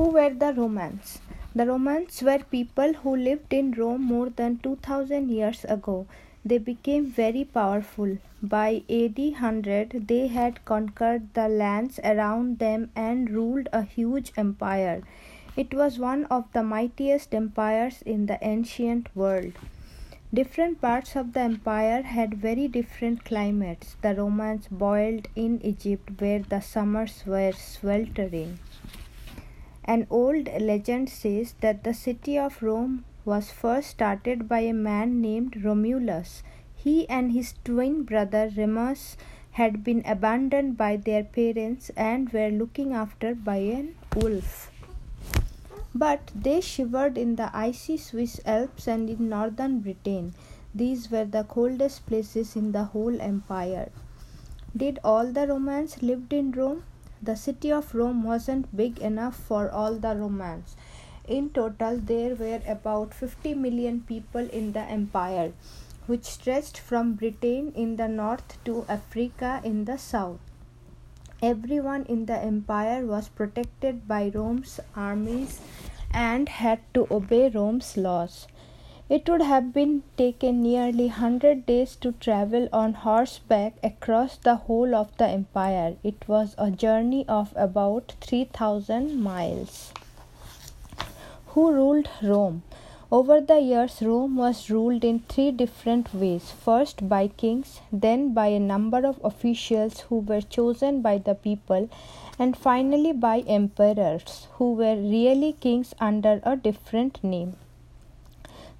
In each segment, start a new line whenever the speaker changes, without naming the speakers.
Who were the Romans? The Romans were people who lived in Rome more than 2000 years ago. They became very powerful. By AD 100, they had conquered the lands around them and ruled a huge empire. It was one of the mightiest empires in the ancient world. Different parts of the empire had very different climates. The Romans boiled in Egypt, where the summers were sweltering. An old legend says that the city of Rome was first started by a man named Romulus. He and his twin brother Remus had been abandoned by their parents and were looking after by an wolf. But they shivered in the icy Swiss Alps and in northern Britain. These were the coldest places in the whole empire. Did all the Romans lived in Rome? The city of Rome wasn't big enough for all the Romans. In total, there were about 50 million people in the empire, which stretched from Britain in the north to Africa in the south. Everyone in the empire was protected by Rome's armies and had to obey Rome's laws. It would have been taken nearly 100 days to travel on horseback across the whole of the empire. It was a journey of about 3000 miles. Who ruled Rome? Over the years, Rome was ruled in three different ways first by kings, then by a number of officials who were chosen by the people, and finally by emperors who were really kings under a different name.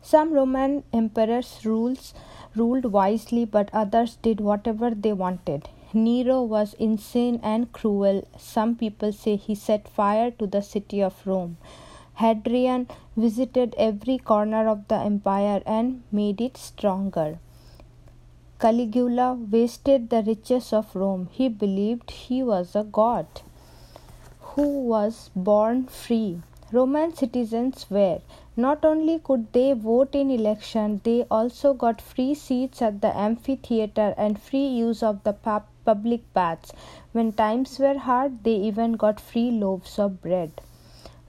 Some Roman emperors rules, ruled wisely, but others did whatever they wanted. Nero was insane and cruel. Some people say he set fire to the city of Rome. Hadrian visited every corner of the empire and made it stronger. Caligula wasted the riches of Rome. He believed he was a god who was born free. Roman citizens were not only could they vote in election, they also got free seats at the amphitheater and free use of the public baths. When times were hard, they even got free loaves of bread.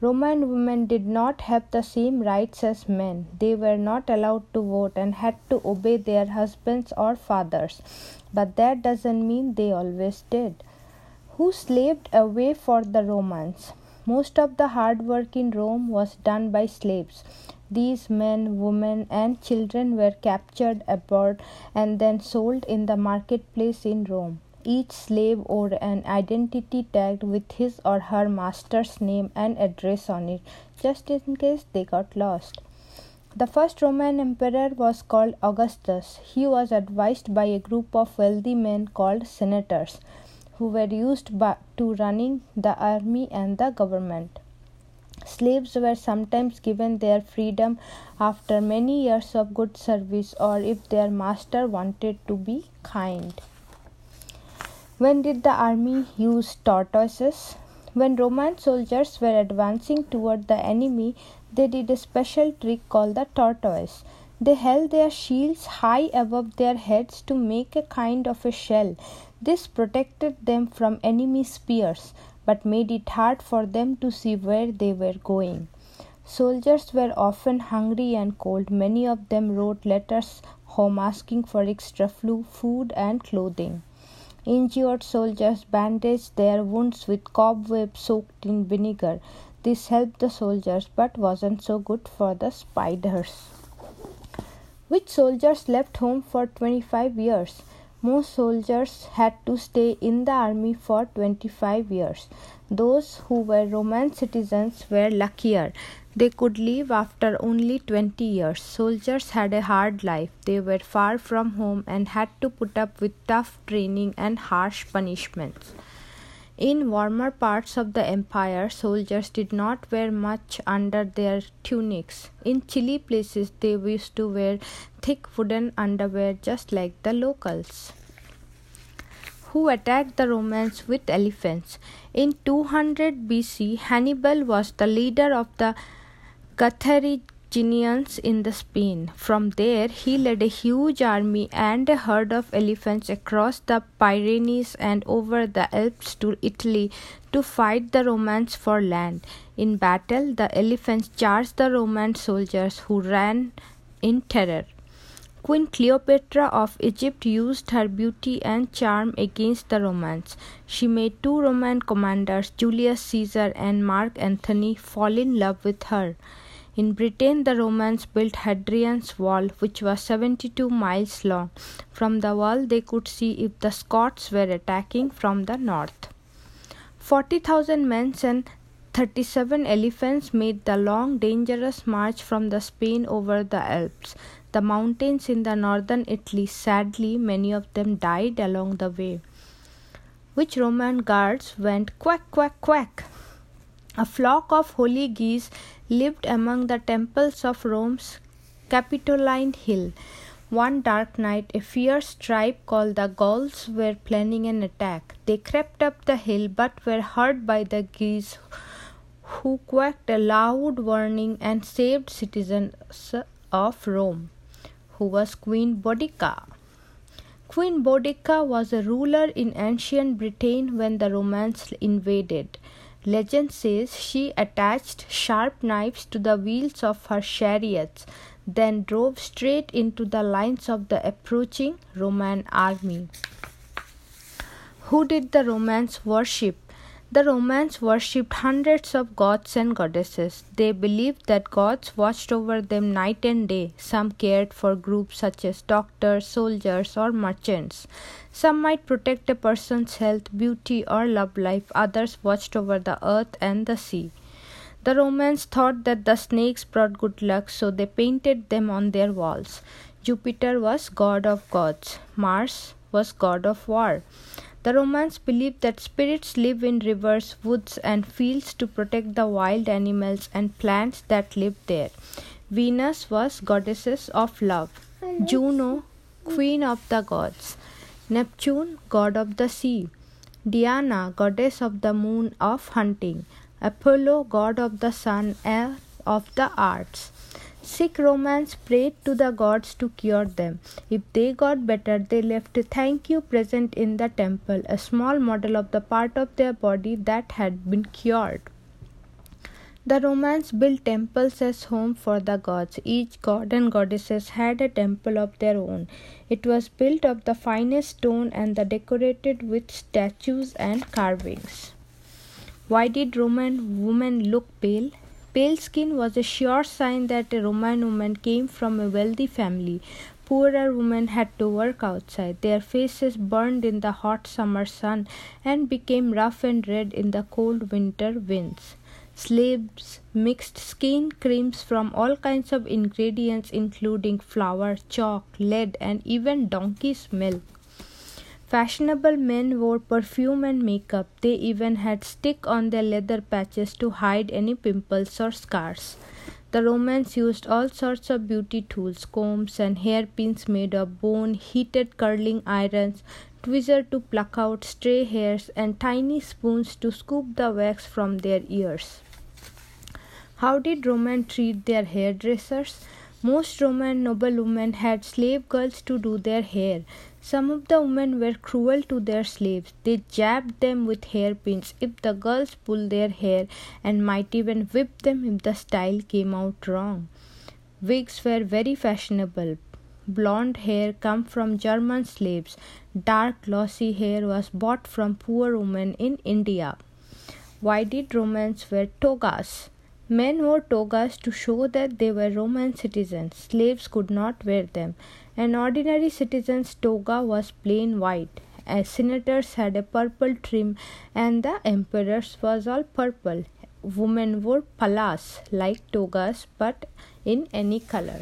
Roman women did not have the same rights as men. They were not allowed to vote and had to obey their husbands or fathers. But that doesn't mean they always did. Who slaved away for the Romans? Most of the hard work in Rome was done by slaves. These men, women, and children were captured abroad and then sold in the marketplace in Rome. Each slave wore an identity tag with his or her master's name and address on it, just in case they got lost. The first Roman emperor was called Augustus. He was advised by a group of wealthy men called senators who were used to running the army and the government. Slaves were sometimes given their freedom after many years of good service or if their master wanted to be kind. When did the army use tortoises? When Roman soldiers were advancing toward the enemy, they did a special trick called the tortoise. They held their shields high above their heads to make a kind of a shell. This protected them from enemy spears, but made it hard for them to see where they were going. Soldiers were often hungry and cold. Many of them wrote letters home asking for extra food and clothing. Injured soldiers bandaged their wounds with cobwebs soaked in vinegar. This helped the soldiers but wasn't so good for the spiders. Which soldiers left home for 25 years? Most soldiers had to stay in the army for 25 years. Those who were Roman citizens were luckier. They could leave after only 20 years. Soldiers had a hard life. They were far from home and had to put up with tough training and harsh punishments. In warmer parts of the empire, soldiers did not wear much under their tunics. In chilly places, they used to wear thick wooden underwear just like the locals who attacked the Romans with elephants. In 200 BC, Hannibal was the leader of the Carthaginians in the Spain. From there, he led a huge army and a herd of elephants across the Pyrenees and over the Alps to Italy to fight the Romans for land. In battle, the elephants charged the Roman soldiers who ran in terror. Queen Cleopatra of Egypt used her beauty and charm against the Romans. She made two Roman commanders, Julius Caesar and Mark Antony, fall in love with her. In Britain, the Romans built Hadrian's Wall, which was 72 miles long. From the wall, they could see if the Scots were attacking from the north. 40,000 men and 37 elephants made the long, dangerous march from the Spain over the Alps. The mountains in the northern Italy, sadly, many of them died along the way, which Roman guards went quack, quack, quack. A flock of holy geese lived among the temples of Rome's Capitoline Hill. One dark night, a fierce tribe called the Gauls were planning an attack. They crept up the hill but were heard by the geese, who quacked a loud warning and saved citizens of Rome, who was Queen Boudica. Queen Boudica was a ruler in ancient Britain when the Romans invaded. Legend says she attached sharp knives to the wheels of her chariots, then drove straight into the lines of the approaching Roman army. Who did the Romans worship? The Romans worshipped hundreds of gods and goddesses. They believed that gods watched over them night and day. Some cared for groups such as doctors, soldiers, or merchants. Some might protect a person's health, beauty, or love life. Others watched over the earth and the sea. The Romans thought that the snakes brought good luck, so they painted them on their walls. Jupiter was god of gods, Mars was god of war. The Romans believed that spirits live in rivers, woods, and fields to protect the wild animals and plants that lived there. Venus was goddess of love, Juno, queen of the gods, Neptune, god of the sea, Diana, goddess of the moon of hunting, Apollo, god of the sun and of the arts. Sick Romans prayed to the gods to cure them. If they got better, they left a thank you present in the temple, a small model of the part of their body that had been cured. The Romans built temples as home for the gods. Each god and goddesses had a temple of their own. It was built of the finest stone and the decorated with statues and carvings. Why did Roman women look pale? Pale skin was a sure sign that a Roman woman came from a wealthy family. Poorer women had to work outside. Their faces burned in the hot summer sun and became rough and red in the cold winter winds. Slaves mixed skin creams from all kinds of ingredients, including flour, chalk, lead, and even donkey's milk. Fashionable men wore perfume and makeup. They even had stick on their leather patches to hide any pimples or scars. The Romans used all sorts of beauty tools, combs and hairpins made of bone, heated curling irons, tweezer to pluck out stray hairs, and tiny spoons to scoop the wax from their ears. How did Romans treat their hairdressers? Most Roman noblewomen had slave girls to do their hair. Some of the women were cruel to their slaves. They jabbed them with hairpins if the girls pulled their hair and might even whip them if the style came out wrong. Wigs were very fashionable. Blonde hair came from German slaves. Dark glossy hair was bought from poor women in India. Why did Romans wear togas? Men wore togas to show that they were Roman citizens. Slaves could not wear them. An ordinary citizen's toga was plain white. As senators had a purple trim, and the emperor's was all purple. Women wore pallas like togas, but in any color.